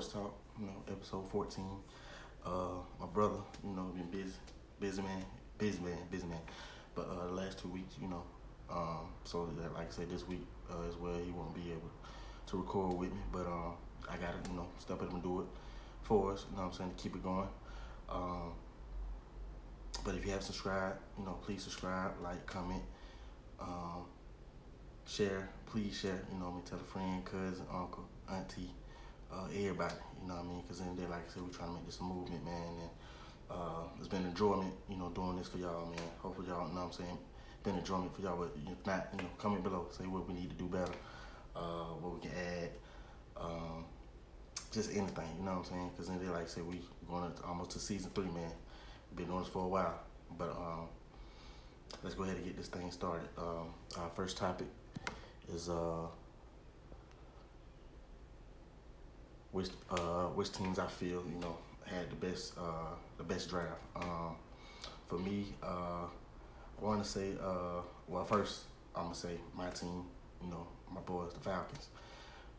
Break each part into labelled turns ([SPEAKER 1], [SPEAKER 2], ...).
[SPEAKER 1] Sports Talk, you know, episode 14. Uh, my brother, you know, been busy, busy man, busy man, busy man. But uh, the last two weeks, you know, um, so that, like I said, this week uh, as well, he won't be able to record with me. But um, I gotta, you know, step up and do it for us. You know what I'm saying to keep it going. Um, but if you haven't subscribed, you know, please subscribe, like, comment, um, share. Please share. You know, me tell a friend, cousin, uncle, auntie, uh, everybody. You know what I mean? Because in there, like I said, we're trying to make this a movement, man. And uh, it's been enjoyment, you know, doing this for y'all, man. Hopefully y'all, you know what I'm saying, been enjoyment for y'all. But if not, you know, comment below, say what we need to do better, uh, what we can add, um, just anything, you know what I'm saying? Because in there, like I said, we're going to almost to season three, man. Been doing this for a while, but um, let's go ahead and get this thing started. Um, our first topic is uh, which uh, which teams I feel you know had the best uh, the best draft. Um, for me, uh, I want to say uh, well first I'm gonna say my team. You know my boys, the Falcons.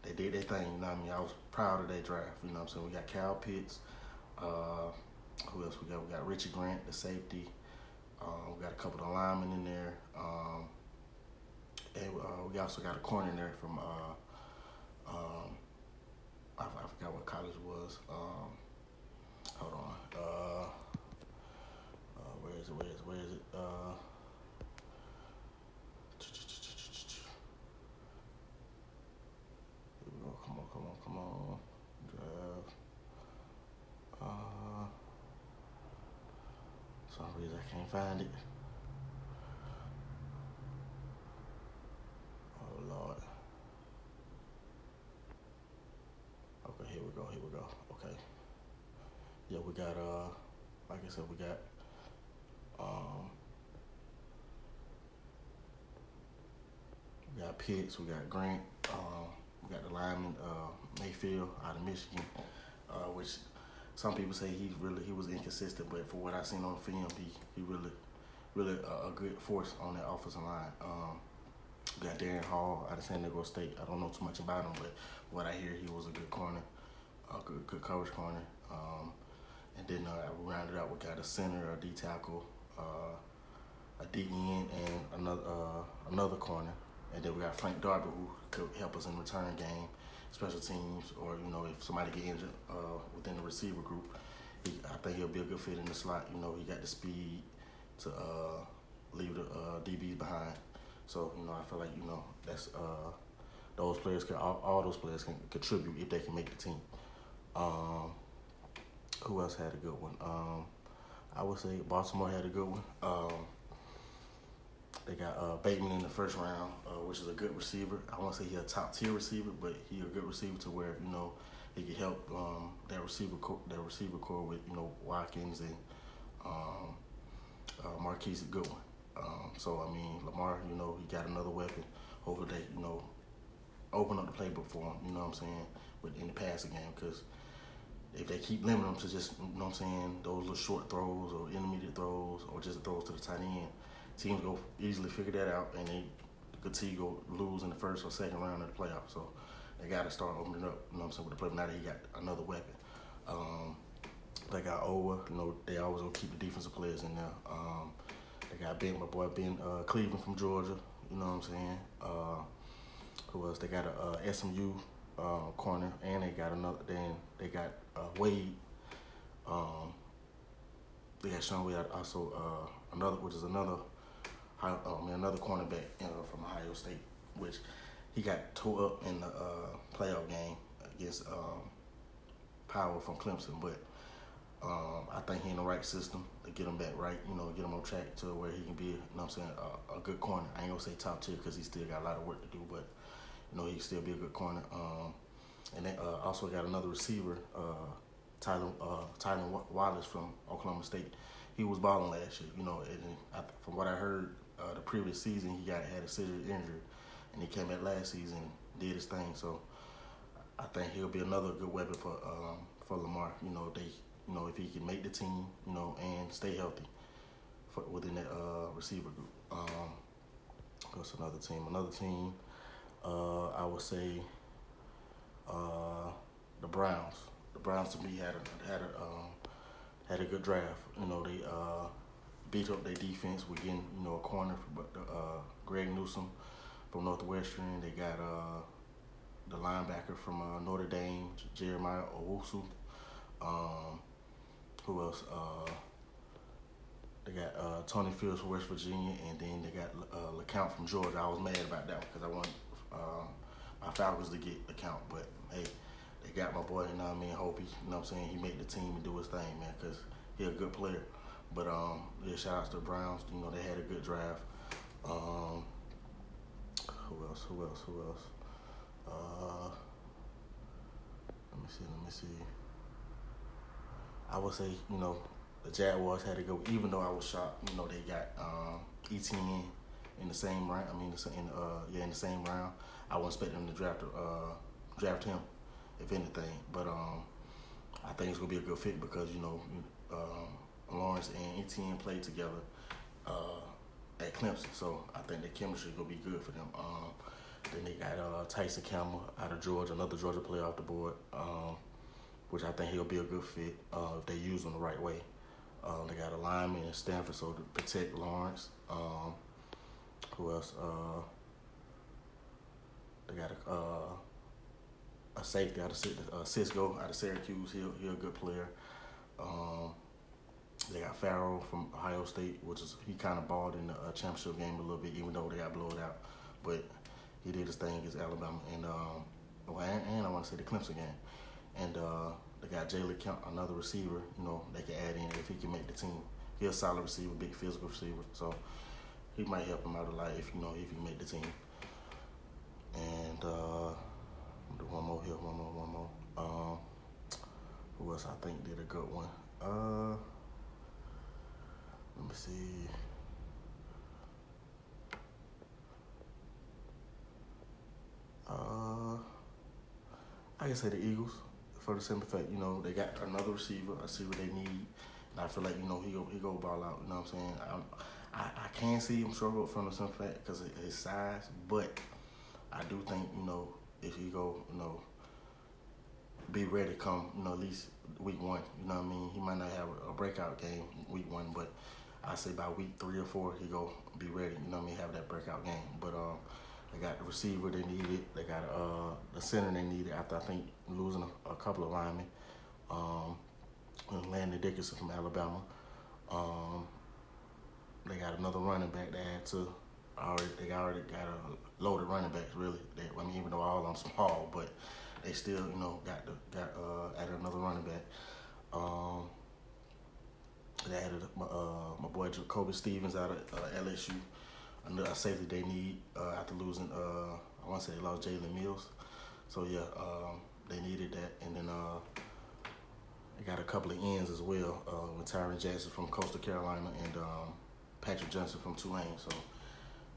[SPEAKER 1] They did their thing. You know what I mean? I was proud of their draft. You know what I'm saying? We got Kyle Pitts. Uh, who else we got? We got Richie Grant, the safety. Uh, we got a couple of linemen in there. Um, and we also got a corner in there from uh, um, forgot what college was. Um, hold on. Uh, uh, where is it? Where is it? Where is it? Uh. Come on, come on, come on. Drive. Uh, some reason I can't find it. Oh Lord. Okay, here we go. Here we go. Okay. Yeah, we got uh, like I said, we got um, we got Pitts, we got Grant, um, we got the lineman uh, Mayfield out of Michigan, uh, which some people say he really he was inconsistent, but for what I seen on film, he he really really a, a good force on that offensive line. Um, got Darren Hall out of San Diego State. I don't know too much about him, but what I hear, he was a good corner, a good good coverage corner. Um, and then uh, rounded out. We got a center, a D tackle, uh, a D end, and another uh, another corner. And then we got Frank Darby, who could help us in return game, special teams, or you know if somebody get injured uh, within the receiver group. He, I think he'll be a good fit in the slot. You know, he got the speed to uh, leave the uh, DBs behind. So you know, I feel like you know that's those players can all, all, those players can contribute if they can make the team. Um, who else had a good one? Um, I would say Baltimore had a good one. Um, they got uh, Bateman in the first round, uh, which is a good receiver. I won't say he's a top tier receiver, but he's a good receiver to where you know he can help um, that receiver corps, that receiver corps with you know Watkins and um, uh, Marquise Goodwin. Um, so I mean Lamar, you know he got another weapon. Hopefully they you know open up the playbook for him. You know what I'm saying with in the passing game because if they keep limiting them to just, you know what I'm saying, those little short throws or intermediate throws or just throws to the tight end, teams go easily figure that out and they continue to go lose in the first or second round of the playoffs. So they got to start opening up, you know what I'm saying, with the play. Now that he got another weapon. Um, they got Oweh, you know, they always gonna keep the defensive players in there. Um, they got Ben, my boy Ben uh, Cleveland from Georgia, you know what I'm saying. Uh, who else? They got a uh, SMU uh, corner, and they got another. Then they got uh, Wade. Um, they got Shaun Wade also uh, another, which is another, mean, another cornerback you know, from Ohio State, which he got tore up in the uh, playoff game against um, Power from Clemson, but. Um, I think he in the right system to get him back right, you know, get him on track to where he can be, you know I'm saying, a, a good corner. I ain't gonna say top tier because he still got a lot of work to do, but you know, he still be a good corner. Um, and they uh, also got another receiver, uh, Tylan uh, Tylan Wallace from Oklahoma State. He was balling last year, you know. And I, from what I heard, uh, the previous season he got had a serious injury, and he came back last season did his thing. So I think he'll be another good weapon for um, for Lamar. You know, they you know if he can make the team, you know, and stay healthy for, within that uh, receiver group. Um, what's another team? Another team uh, I would say uh, the Browns. The Browns to me had a had a um, had a good draft. You know, they uh, beat up their defense. We're getting you know a corner, but uh, Greg Newsom from Northwestern. They got uh, the linebacker from uh, Notre Dame, Jeremiah Owusu. Um, who else? Uh, they got uh, Tony Fields from West Virginia, and then they got uh, LeCounte from Georgia. I was mad about that because I want uh, my Falcons to get LeCounte, but hey, they got my boy, you know what I mean, Hope he, you know what I'm saying, he made the team and do his thing, man, because he a good player. But um, yeah, shout out to the Browns. You know, they had a good draft. Um, who else? Who else? Who else? Uh, let me see. Let me see. I would say, you know, the Jaguars had to go. Even though I was shocked, you know, they got um, Etienne in the same round. I mean, in uh, yeah, in the same round. I wasn't expecting them to draft uh, draft him, if anything. But um, I think it's gonna be a good fit because you know um, Lawrence and Etienne played together uh, at Clemson, so I think the chemistry gonna be good for them. Um, then they got uh, Tyson Campbell out of Georgia, another Georgia player off the board, um, which I think he'll be a good fit uh, if they use him the right way. Um, they got a lineman in Stanford, so to protect Lawrence. Um, who else? Uh, they got a, uh, a safety out of uh, Cisco out of Syracuse. He'll he a good player. Um, they got Farrell from Ohio State, which is he kind of balled in the uh, championship game a little bit, even though they got blown out. But he did his thing against Alabama, and um, and, and I want to say the Clemson game, and uh, they got Jalen Kemp, another receiver. You know, they can add in if he can make the team. He's a solid receiver, big physical receiver, so he might help him out a lot if you know if he make the team. And uh, do one more here, one more, one more. Um, who else I think did a good one? Uh, let me see. Uh, I can say the Eagles for the simple fact, you know, they got another receiver. I see what they need, and I feel like you know he go he go ball out. You know what I'm saying? I'm, I I can see him struggle from the simple fact because of his size, but I do think you know if he go you know be ready to come you know at least week one. You know what I mean? He might not have a breakout game week one, but I say by week three or four he go be ready. You know what I mean? Have that breakout game, but um. They got the receiver they needed. They got uh, the center they needed after I think losing a, a couple of linemen. Um, Landon Dickerson from Alabama. Um, they got another running back they had to already they already got a loaded running backs really. They, I mean even though all of them small, but they still you know got the got uh, added another running back. Um, they added my, uh, my boy Jacoby Stevens out of uh, LSU a safety they need uh, after losing. Uh, I want to say they lost Jalen Mills, so yeah, um, they needed that, and then uh, they got a couple of ends as well uh, with Tarron Jackson from Coastal Carolina and um, Patrick Johnson from Tulane. So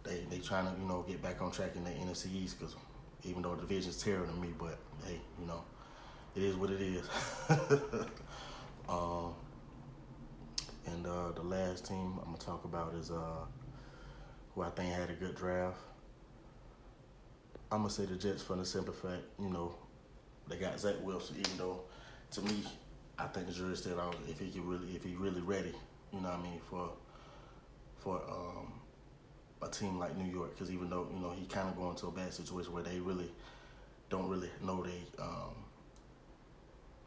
[SPEAKER 1] they they trying to you know get back on track in the NFC East because even though the division's terrible to me, but hey, you know, it is what it is. um, and uh, the last team I'm gonna talk about is uh, who I think had a good draft. I'm gonna say the Jets for the simple fact, you know, they got Zach Wilson. Even though, to me, I think the jury's still out if he can really, if he really ready. You know what I mean for for um, a team like New York. Because even though you know he kind of going to a bad situation where they really don't really know they um,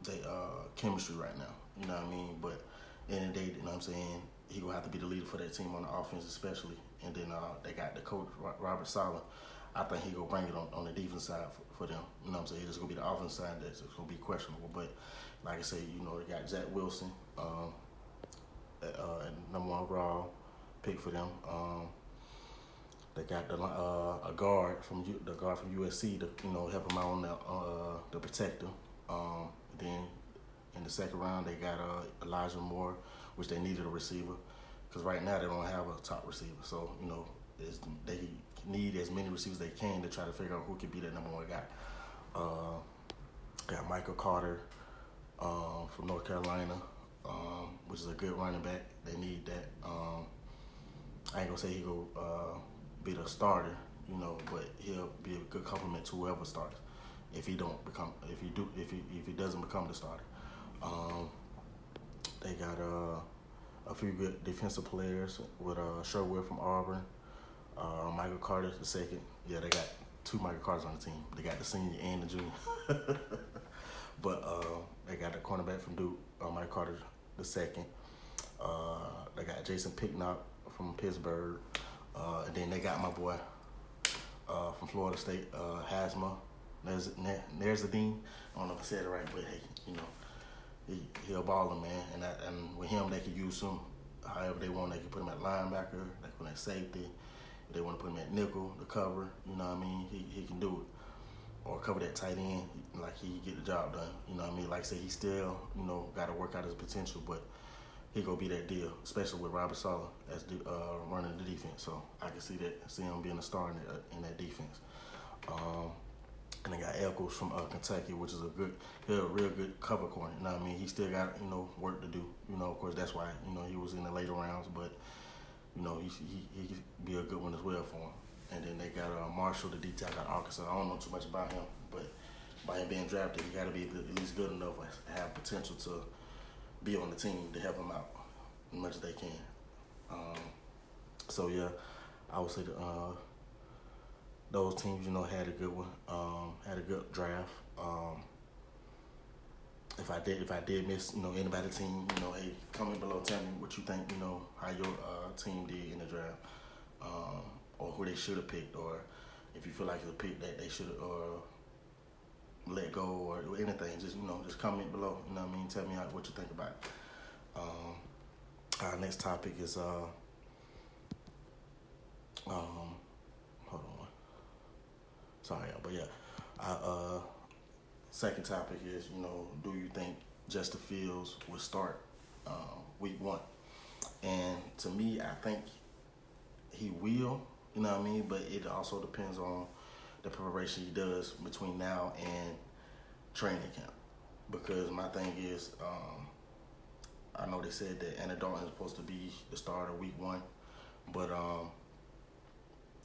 [SPEAKER 1] they uh, chemistry right now. You know what I mean? But in the day, you know what I'm saying, he gonna have to be the leader for that team on the offense, especially. And then uh, they got the coach Robert Saleh. I think he gonna bring it on, on the defense side for, for them. You know what I'm saying? It's gonna be the offense side that's gonna be questionable. But like I say, you know, they got Zach Wilson, um, uh, number one overall pick for them. Um, they got the uh, a guard from U, the guard from USC to you know help them out on the uh, the protector. Um, then in the second round they got uh, Elijah Moore, which they needed a receiver because right now they don't have a top receiver. So you know, they need as many receivers they can to try to figure out who could be that number one guy. Uh, got Michael Carter um, from North Carolina, um, which is a good running back. They need that. Um, I ain't gonna say he go uh, be the starter, you know, but he'll be a good complement to whoever starts if he don't become if he do if he if he doesn't become the starter. Um, they got uh, a few good defensive players with uh, Sherwood from Auburn, uh, Michael Carter the second. Yeah, they got two Michael Carters on the team. They got the senior and the junior. but uh, they got the cornerback from Duke, uh, Michael Carter the second. Uh, they got Jason Pinnock from Pittsburgh, uh, and then they got my boy uh, from Florida State, uh, Hasma. Dean. I don't know if I said it right, but hey, you know, he he a baller, man. And that, and with him, they could use him however they want. They can put him at linebacker, they can put him at safety. If they want to put him at nickel, the cover. You know what I mean? He he can do it, or cover that tight end. Like he get the job done. You know what I mean? Like I said, he still you know got to work out his potential, but he gonna be that deal, especially with Robert Saleh as the, uh, running the defense. So I can see that, see him being a star in that, in that defense. Um, and they got Echols from uh, Kentucky, which is a good, a real good cover corner. You know what I mean? He still got you know work to do. You know, of course that's why you know he was in the later rounds, but you know he he he could be a good one as well for him. And then they got uh, Marshall, the detail out Arkansas. I don't know too much about him, but by him being drafted, he got to be at least good enough to have potential to be on the team to help them out as much as they can. Um, so yeah, I would say the, uh, those teams, you know, had a good one, um, had a good draft. Um, if I did, if I did miss, you know, anybody team, you know, hey, comment below, tell me what you think, you know, how your uh, team did in the draft, um, or who they should have picked, or if you feel like it's a pick that they should have uh, let go, or anything. Just you know, just comment below. You know what I mean? Tell me how, what you think about. It. Um, our next topic is uh, um, hold on. Sorry, but yeah, uh, second topic is you know, do you think Justin Fields will start uh, week one? And to me, I think he will. You know what I mean? But it also depends on the preparation he does between now and training camp. Because my thing is, um, I know they said that Andy Dalton is supposed to be the starter week one, but um,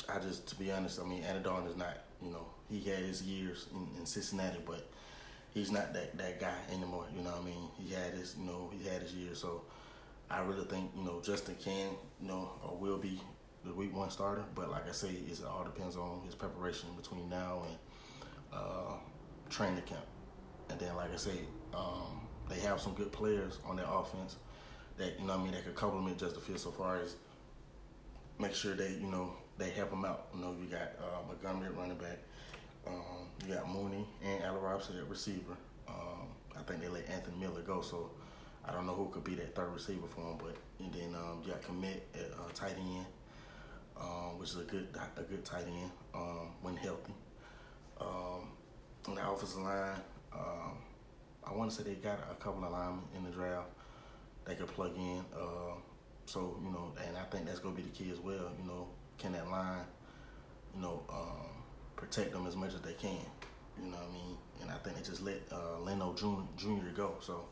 [SPEAKER 1] I just, to be honest, I mean, Andy Dalton is not, you know, he had his years in, in Cincinnati, but he's not that, that guy anymore. You know what I mean? He had his, you know, he had his years. So I really think, you know, Justin can, you know, or will be the week one starter. But like I say, it all depends on his preparation between now and uh, training camp. And then, like I say, um, they have some good players on their offense that you know I mean that could complement Justin Fields so far as make sure they you know they help him out. You know you got uh, Montgomery at running back, um, you got Mooney and Allen Robinson at receiver. Um, I think they let Anthony Miller go, so I don't know who could be that third receiver for him. But and then um, you got Kmet at uh, tight end, um, which is a good a good tight end um, when healthy. Um, on the offensive line. Um, I want to say they got a couple of linemen in the draft they could plug in. Uh, so you know, and I think that's gonna be the key as well. You know, can that line, you know, um, protect them as much as they can. You know what I mean? And I think they just let uh, Leno Jr. Go. So,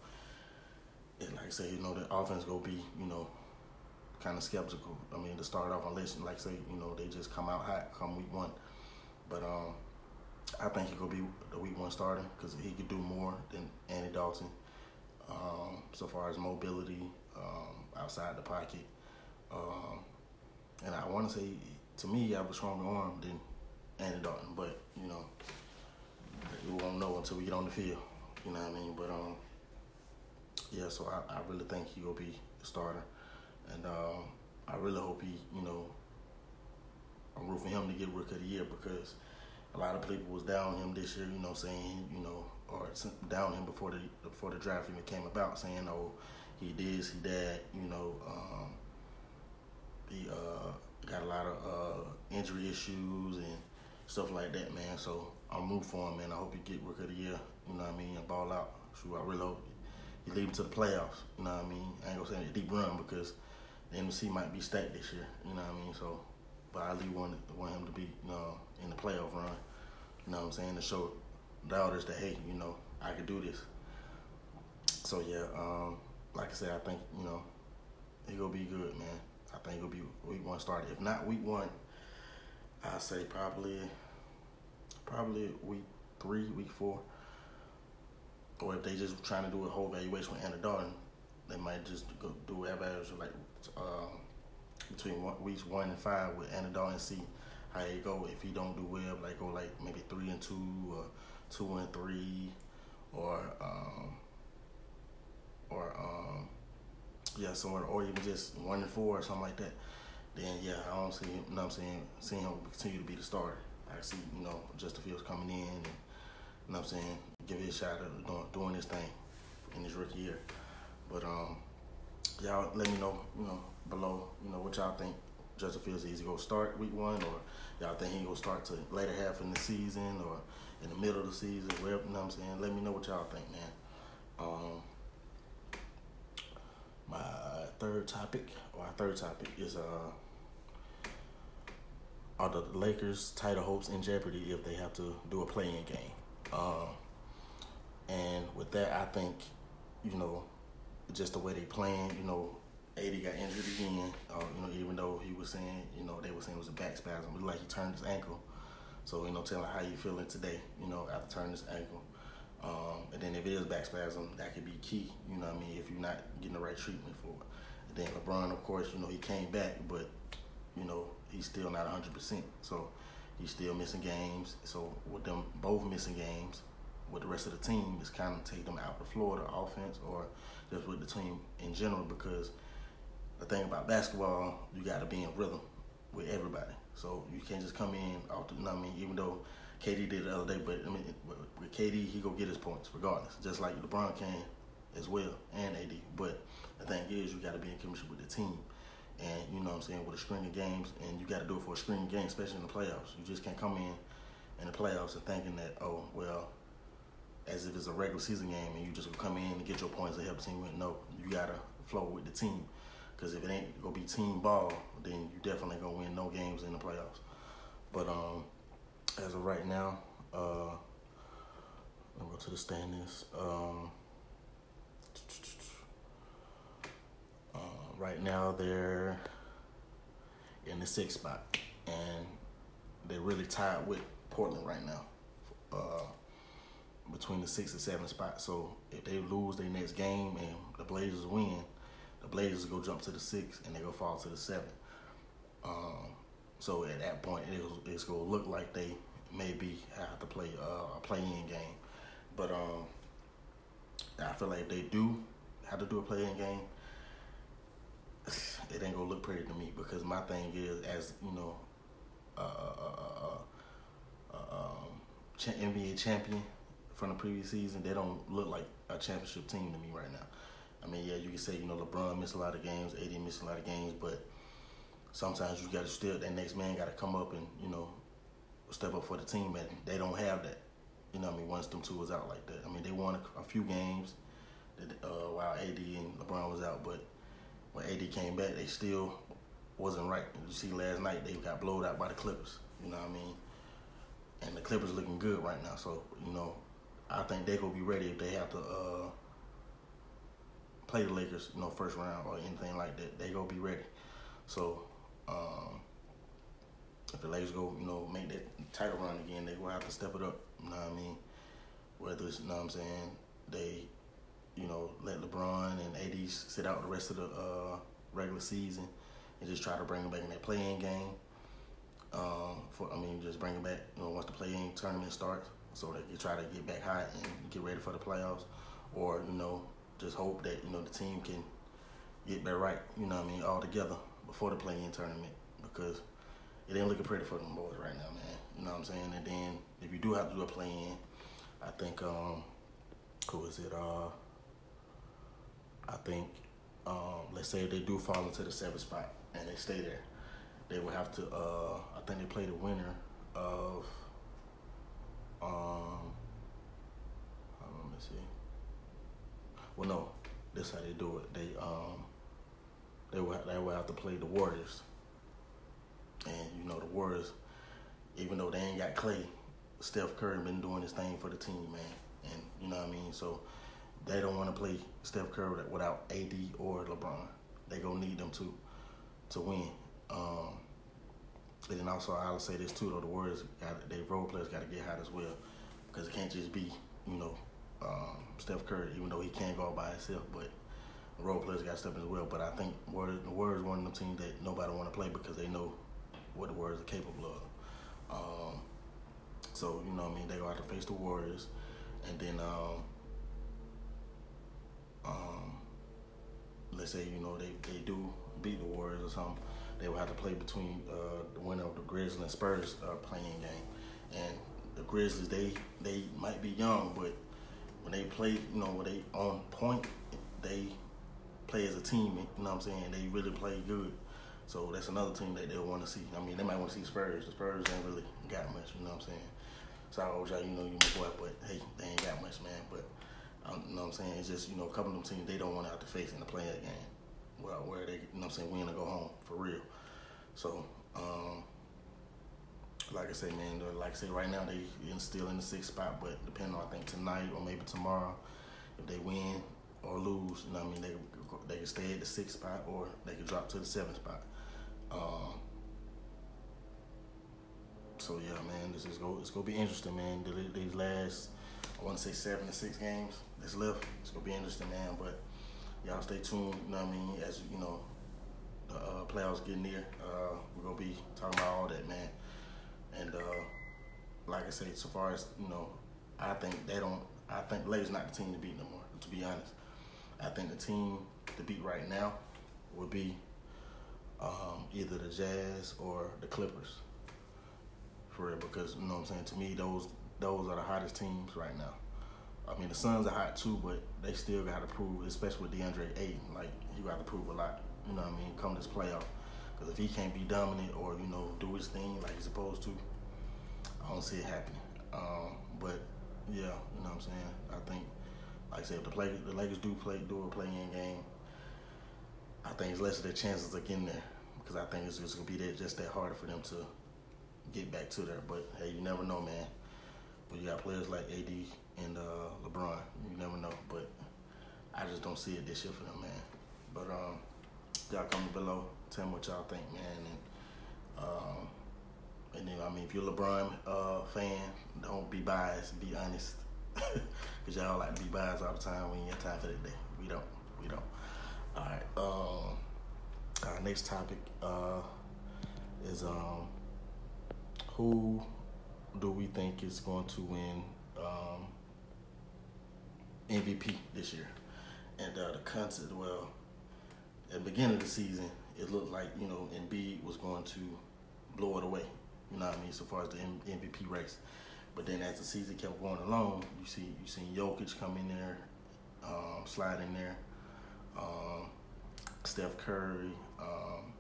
[SPEAKER 1] like I said, you know, the offense gonna be, you know, kind of skeptical. I mean, to start off, unless, like say, you know, they just come out hot come week one. But um, I think he could be the week one starter because he could do more than Andy Dalton um, so far as mobility um, outside the pocket. Um, and I want to say, to me, I have a stronger arm than Andy Dalton, but you know, we won't know until we get on the field. You know what I mean? But um, yeah. So I, I really think he will be the starter, and um, I really hope he, you know, I'm rooting for him to get Rookie of the Year because a lot of people was down him this year, you know, saying, you know, or down him before the before the draft even came about, saying, oh, he this, he that, you know, um, he uh, got a lot of uh, injury issues and stuff like that, man. So I'm rooting for him, man. I hope he get Rookie of the Year, you know what I mean, and ball out. Shoot, I really hope he lead him to the playoffs, you know what I mean. I ain't gonna say a deep run because the NFC might be stacked this year, you know what I mean. So, but I really want want him to be, you know, in the playoff run. You know what I'm saying? To show doubters that hey, you know, I could do this. So yeah, um, like I said, I think you know he gonna be good, man. I think he'll be week one started. If not week one, I say probably probably week three, week four, or if they just trying to do a whole evaluation with Andy Dalton, they might just go do evaluation like um, between one, weeks one and five with Dalton and see how he go. If he don't do well, like go like maybe three and two or two and three, or um, or um, yeah, somewhere, or even just one and four or something like that. Then yeah, I don't see him. You know what I'm saying? Seeing him continue to be the starter. I see you know Justin Fields coming in and you know what I'm saying give it a shot at doing, doing this thing in his rookie year. But um, y'all let me know you know below you know what y'all think Justin Fields is he gonna start week one or y'all think he gonna start to later half in the season or in the middle of the season, wherever you know what I'm saying. Let me know what y'all think, man. Um, my third topic, or our third topic is uh are the Lakers' title hopes in jeopardy if they have to do a play-in game? Um, and with that, I think you know just the way they playing, you know, AD got injured again. Uh, you know, even though he was saying, you know, they were saying it was a back spasm, it like he turned his ankle. So you know, tell how you feeling today. You know, after turning his ankle. Um, and then if it is back spasm, that could be key. You know what I mean? If you're not getting the right treatment for it. And then LeBron, of course, you know he came back, but you know he's still not 100. percent So he's still missing games. So with them both missing games, with the rest of the team, it's kind of take them out the Florida offense, or just with the team in general. Because the thing about basketball, you got to be in rhythm with everybody. So you can't just come in off the. You know I mean, even though KD did the other day, but I mean, with KD, he go get his points regardless, just like LeBron can as well and AD. But the thing is, you got to be in chemistry with the team, and you know what I'm saying with a string of games, and you got to do it for a string of games, especially in the playoffs. You just can't come in in the playoffs and thinking that oh well, as if it's a regular season game, and you just come in and get your points to help the team win. No, you gotta flow with the team, because if it ain't gonna be team ball, then you definitely gonna win no games in the playoffs. But um as of right now. Uh, let me go to the standings. Um, uh, right now they're in the sixth spot, and they're really tied with Portland right now, uh, between the six and seven spot. So if they lose their next game and the Blazers win, the Blazers go jump to the six and they go fall to the seven. Um, so at that point, it's, gonna look like they maybe have to play uh, a play-in game. But um, I feel like if they do have to do a play-in game, it ain't gonna look pretty to me because my thing is, as you know, uh, uh, uh, um, NBA champion from the previous season, they don't look like a championship team to me right now. I mean, yeah, you can say you know LeBron missed a lot of games, AD missed a lot of games, but sometimes you got to still that next man got to come up and you know step up for the team, and they don't have that. You know, I mean, once them two was out like that. I mean, they won a, a few games that, uh, while AD and LeBron was out, but when AD came back, they still wasn't right. You see, last night they got blowed out by the Clippers. You know what I mean? And the Clippers looking good right now. So you know, I think they gonna be ready if they have to uh, play the Lakers. You know, first round or anything like that. They gonna be ready. So. Um, if the Lakers go, you know, make that title run again, they will have to step it up. You know what I mean? Whether it's, you know what I'm saying, they, you know, let LeBron and AD sit out the rest of the uh, regular season and just try to bring them back in that play-in game. Um, for I mean, just bring them back, you know, once the play-in tournament starts, so they can try to get back hot and get ready for the playoffs, or you know, just hope that you know the team can get back right, you know what I mean, all together before the play-in tournament because it ain't looking pretty for them boys right now, man. You know what I'm saying? And then if you do have to do a play in, I think um who is it? Uh I think um let's say they do fall into the seventh spot and they stay there, they will have to uh I think they play the winner of um let me see. Well no, this how they do it. They um they will they will have to play the Warriors and you know the Warriors, even though they ain't got Clay, Steph Curry been doing his thing for the team, man. And you know what I mean. So they don't want to play Steph Curry without AD or LeBron. They gonna need them to to win. Um, and then also I'll say this too though: the Warriors got their role players got to get hot as well, because it can't just be you know um, Steph Curry, even though he can't go by himself, but role players got to step in as well. But I think Warriors, the Warriors one of them teams that nobody want to play because they know what the Warriors are capable of. Um, so you know, what I mean, they go out to face the Warriors, and then um, um, let's say you know they, they do beat the Warriors or something, they will have to play between uh, the winner of the Grizzlies and Spurs uh, playing game, and the Grizzlies they they might be young, but when they play, you know, when they on point, they play as a team. You know what I'm saying? They really play good. So that's another team that they'll want to see. I mean, they might want to see Spurs. The Spurs ain't really got much. You know what I'm saying? So I always you know, you my boy, but hey, they ain't got much, man. But um, you know what I'm saying? It's just you know, a couple of them teams they don't want to have to face in the play that game. Well, where they, you know I'm saying, win or go home for real. So, um, like I say, man, like I say, right now they still in the sixth spot, but depending on I think tonight or maybe tomorrow, if they win or lose, you know what I mean, they they can stay at the sixth spot or they can drop to the seventh spot. Um, so yeah, man, this is go it's gonna be interesting, man. These last I want to say seven to six games that's left. It's gonna be interesting, man. But y'all stay tuned. You know what I mean? As you know, the uh, playoffs getting near. Uh, we're gonna be talking about all that, man. And uh, like I said, so far as you know, I think they don't. I think Lakers not the team to beat no more. To be honest, I think the team to beat right now would be um, either the Jazz or the Clippers. For real, because you know what I'm saying. To me, those those are the hottest teams right now. I mean, the Suns are hot too, but they still got to prove, especially with DeAndre Ayton. Like, you got to prove a lot. You know what I mean? Come this playoff. Because if he can't be dominant or, you know, do his thing like he's supposed to, I don't see it happening. Um, but, yeah, you know what I'm saying? I think, like I said, if the, play, the Lakers do play do a play-in game, I think it's less of their chances of getting there. Because I think it's just to be that, just that harder for them to get back to there. But, hey, you never know, man. But you got players like AD and uh, LeBron. You never know. But I just don't see it this year for them, man. But um, y'all comment below. Tell me what y'all think, man. And um, and then I mean, if you're a LeBron uh, fan, don't be biased. Be honest, because y'all like to be biased all the time when you have time for that day. We don't. We don't. All right. Um, our next topic uh, is um, who do we think is going to win um, MVP this year? And uh, the concept, well, at the beginning of the season, it looked like you know Embiid was going to blow it away. You know what I mean, so far as the MVP race. But then as the season kept going along, you see you seen Jokic come in there, um, slide in there, um, Steph Curry, um,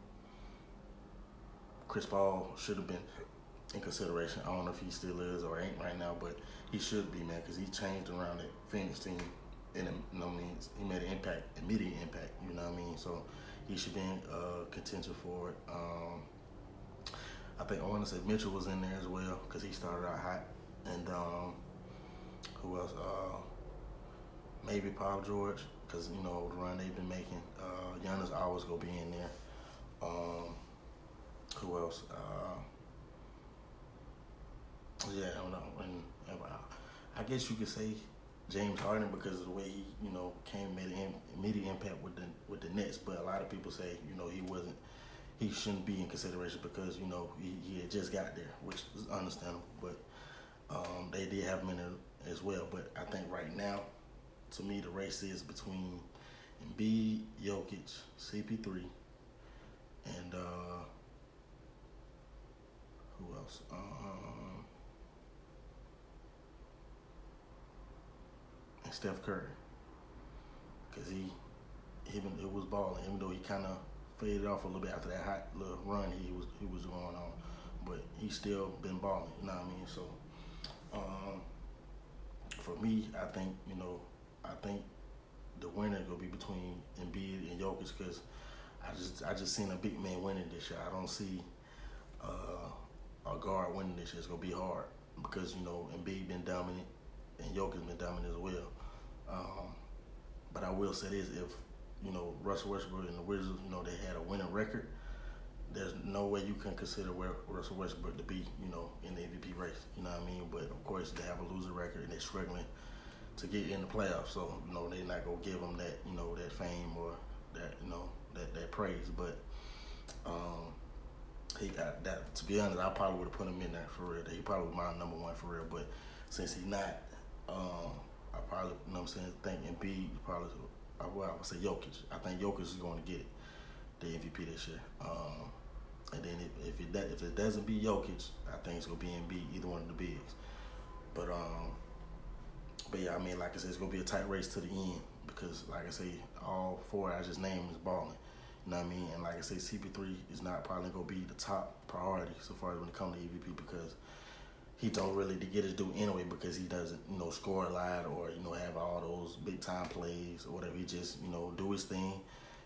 [SPEAKER 1] Chris Paul should have been in consideration. I don't know if he still is or ain't right now, but he should be, man, because he changed around that Phoenix team. And you know, I he made an impact, immediate impact. You know what I mean? So he should be in uh, contention for it. Um, I think I want to say Mitchell was in there as well because he started out hot, and um, who else? Uh, maybe Paul George because you know the run they've been making. Uh, Giannis always gonna be in there. Um, who else? Uh, yeah, I don't know. And, I guess you could say James Harden because of the way he, you know, came made an immediate impact with the with the Nets. But a lot of people say, you know, he wasn't, he shouldn't be in consideration because you know he, he had just got there, which is understandable. But um, they did have him in as well. But I think right now, to me, the race is between Embiid, Jokic, CP3, and uh, who else? Um, and Steph Curry, because he, even it was balling, even though he kind of faded off a little bit after that hot little run he was he was going on, but he's still been balling. You know what I mean? So, um, for me, I think you know, I think the winner gonna be between Embiid and Jokic because I just I just seen a big man winning this year. I don't see uh, a guard winning this year. It's gonna be hard because you know Embiid been dominant and Jokic been dominant as well. Um, but I will say this: if you know Russell Westbrook and the Wizards, you know they had a winning record, there's no way you can consider Russell Westbrook to be, you know, in the MVP race. You know what I mean? But of course, they have a losing record and they're struggling to get in the playoffs. So you know, they're not gonna give him that, you know, that fame or that, you know, that that praise. But um, he got that. To be honest, I probably would have put him in there for real. He probably my number one for real. But since he's not, um, I probably, you know, what I'm saying, think Embiid probably. Well, I would say Jokic. I think Jokic is going to get it, the MVP this year. Um, and then if, it if it doesn't be Jokic, I think it's gonna be Embiid, either one of the bigs. But um, but yeah, I mean, like I said, it's gonna be a tight race to the end because, like I say, all four I just named is balling. You know what I mean? And like I say, CP3 is not probably gonna be the top priority so far as when it comes to MVP because he don't really get his due anyway because he doesn't, you know, score a lot or you know have all those big time plays or whatever. He just, you know, do his thing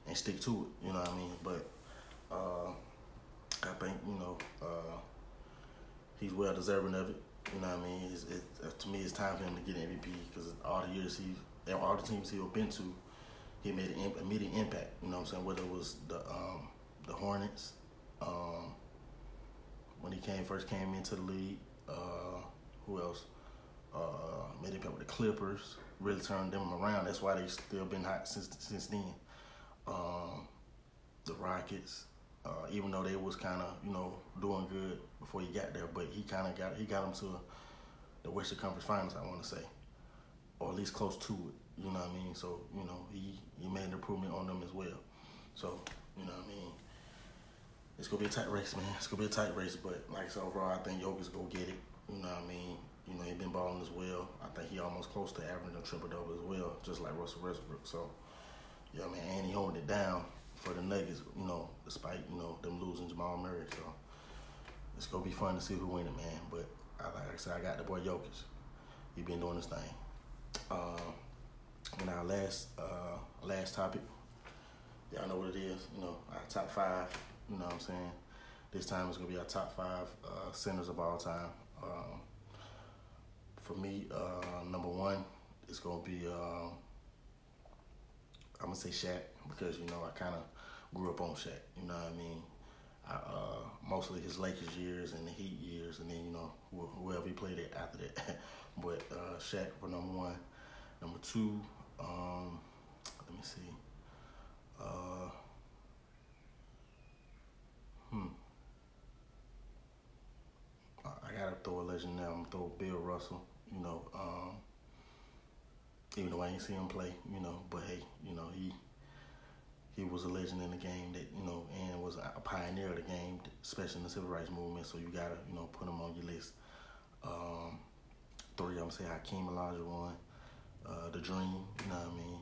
[SPEAKER 1] and stick to it. You know what I mean? But uh, I think you know uh, he's well deserving of it. You know what I mean? It's, it, uh, to me, it's time for him to get an MVP because all the years he, all the teams he's been to, he made an immediate impact. You know what I'm saying? Whether it was the um, the Hornets, um, when he came first came into the league. Uh, who else? Uh, made impact with the Clippers. Really turned them around. That's why they still been hot since since then. Um, the Rockets uh, even though they was kind of you know doing good before he got there, but he kind of got he got them to the Western Conference Finals, I want to say, or at least close to it. You know what I mean? So you know he he made an improvement on them as well. So you know what I mean? It's gonna be a tight race, man. It's gonna be a tight race, but like so overall, I think Jokic's gonna get it. You know what I mean? You know he been balling as well. I think he almost close to averaging a triple double as well, just like Russell Westbrook. So yeah, man, and he holding it down for the Nuggets, you know, despite, you know, them losing Jamal Murray. So it's gonna be fun to see who win it, man. But I, like I said, I got the boy Jokic. He been doing his thing. Uh, and our last uh, last topic, y'all know what it is. You know, our top five. You know what I'm saying? This time it's gonna be our top five uh, centers of all time. Um, for me, uh, number one is gonna be uh, I'm gonna say Shaq because you know I kind of grew up on Shaq. You know what I mean? I, uh, mostly his Lakers years and the Heat years, and then you know wh- whoever he played it after that. but uh, Shaq for number one. Number two, um, let me see. Uh, hmm. I gotta throw a legend now. I'm gonna throw Bill Russell. You know, um, even though I ain't seen him play, you know, but hey, you know, he he was a legend in the game that, you know, and was a pioneer of the game, especially in the civil rights movement, so you gotta, you know, put him on your list. Um, three, I'm gonna say Hakeem Olajuwon, uh, The Dream, you know what I mean?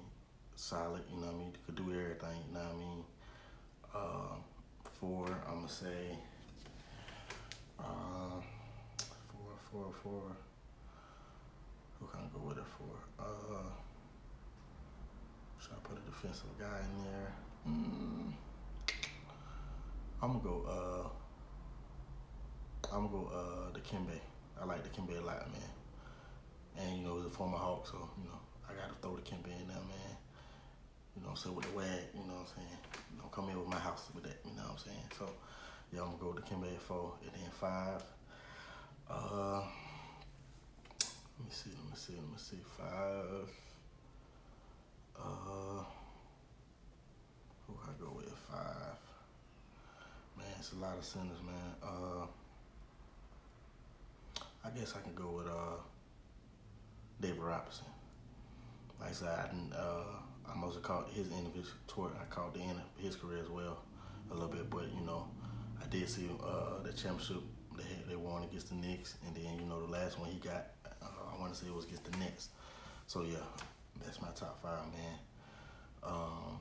[SPEAKER 1] Solid, you know what I mean? Could do everything, you know what I mean? Uh, four, I'm gonna say, uh, four, four, four. Who can I go with it for? Uh, should I put a defensive guy in there? Mm, I'm gonna go. Uh, I'm gonna go. Uh, Dikembe. I like Dikembe a lot, man. And you know, he's a former Hawk, so you know, I gotta throw Dikembe in there, man. You know, so with the wag, you know what I'm saying? Don't come in with my house with that, you know what I'm saying? So, yeah, I'm gonna go Dikembe at four, and then five. Uh, let me see, let me see, let me see. Five. Uh, who I go with? Five. Man, it's a lot of centers, man. Uh, I guess I can go with uh, David Robinson. Like I said, I didn't, uh, I have caught his end of his tour. I caught the end of his career as well, a little bit. But you know, I did see uh, the championship they they won against the Knicks, and then you know the last one he got I want to say it was against the Nets. So yeah, that's my top five, man. Um,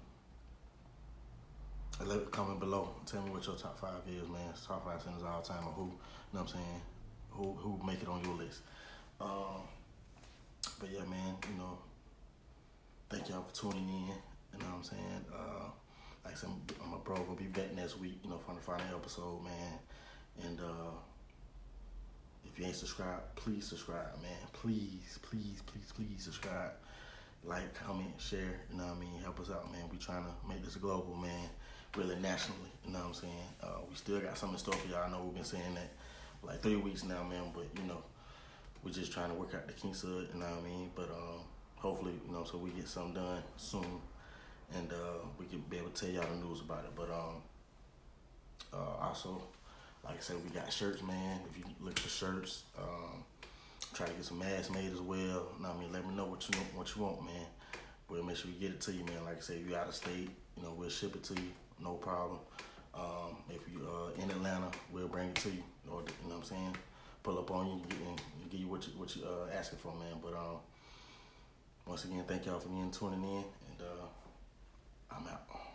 [SPEAKER 1] comment below. Tell me what your top five is, man. Top five centers all time, or who? You know what I'm saying? Who who make it on your list? Um, but yeah, man. You know, thank y'all for tuning in. You know what I'm saying? Uh, like I said, a bro. Gonna be back next week. You know, for the final episode, man. And uh, if you ain't subscribed, please subscribe, man. Please, please, please, please subscribe. Like, comment, share, you know what I mean? Help us out, man. We trying to make this global, man. really nationally. You know what I'm saying? Uh, we still got something in store for y'all. I know we've been saying that like three weeks now, man. But you know, we're just trying to work out the kinks of it. You know what I mean? But um, hopefully, you know, so we get something done soon, and uh, we can be able to tell y'all the news about it. But um, uh, also, like I said, we got shirts, man. If you look for shirts, um, try to get some masks made as well. I mean? Let me know what you what you want, man. We'll make sure we get it to you, man. Like I said, if you out of state, you know, we'll ship it to you, no problem. Um, if you uh, in Atlanta, we'll bring it to you. You know what I'm saying? Pull up on you and, get, and you what you what you uh, asking for, man. But um, once again, thank y'all for being tuning in, and uh, I'm out.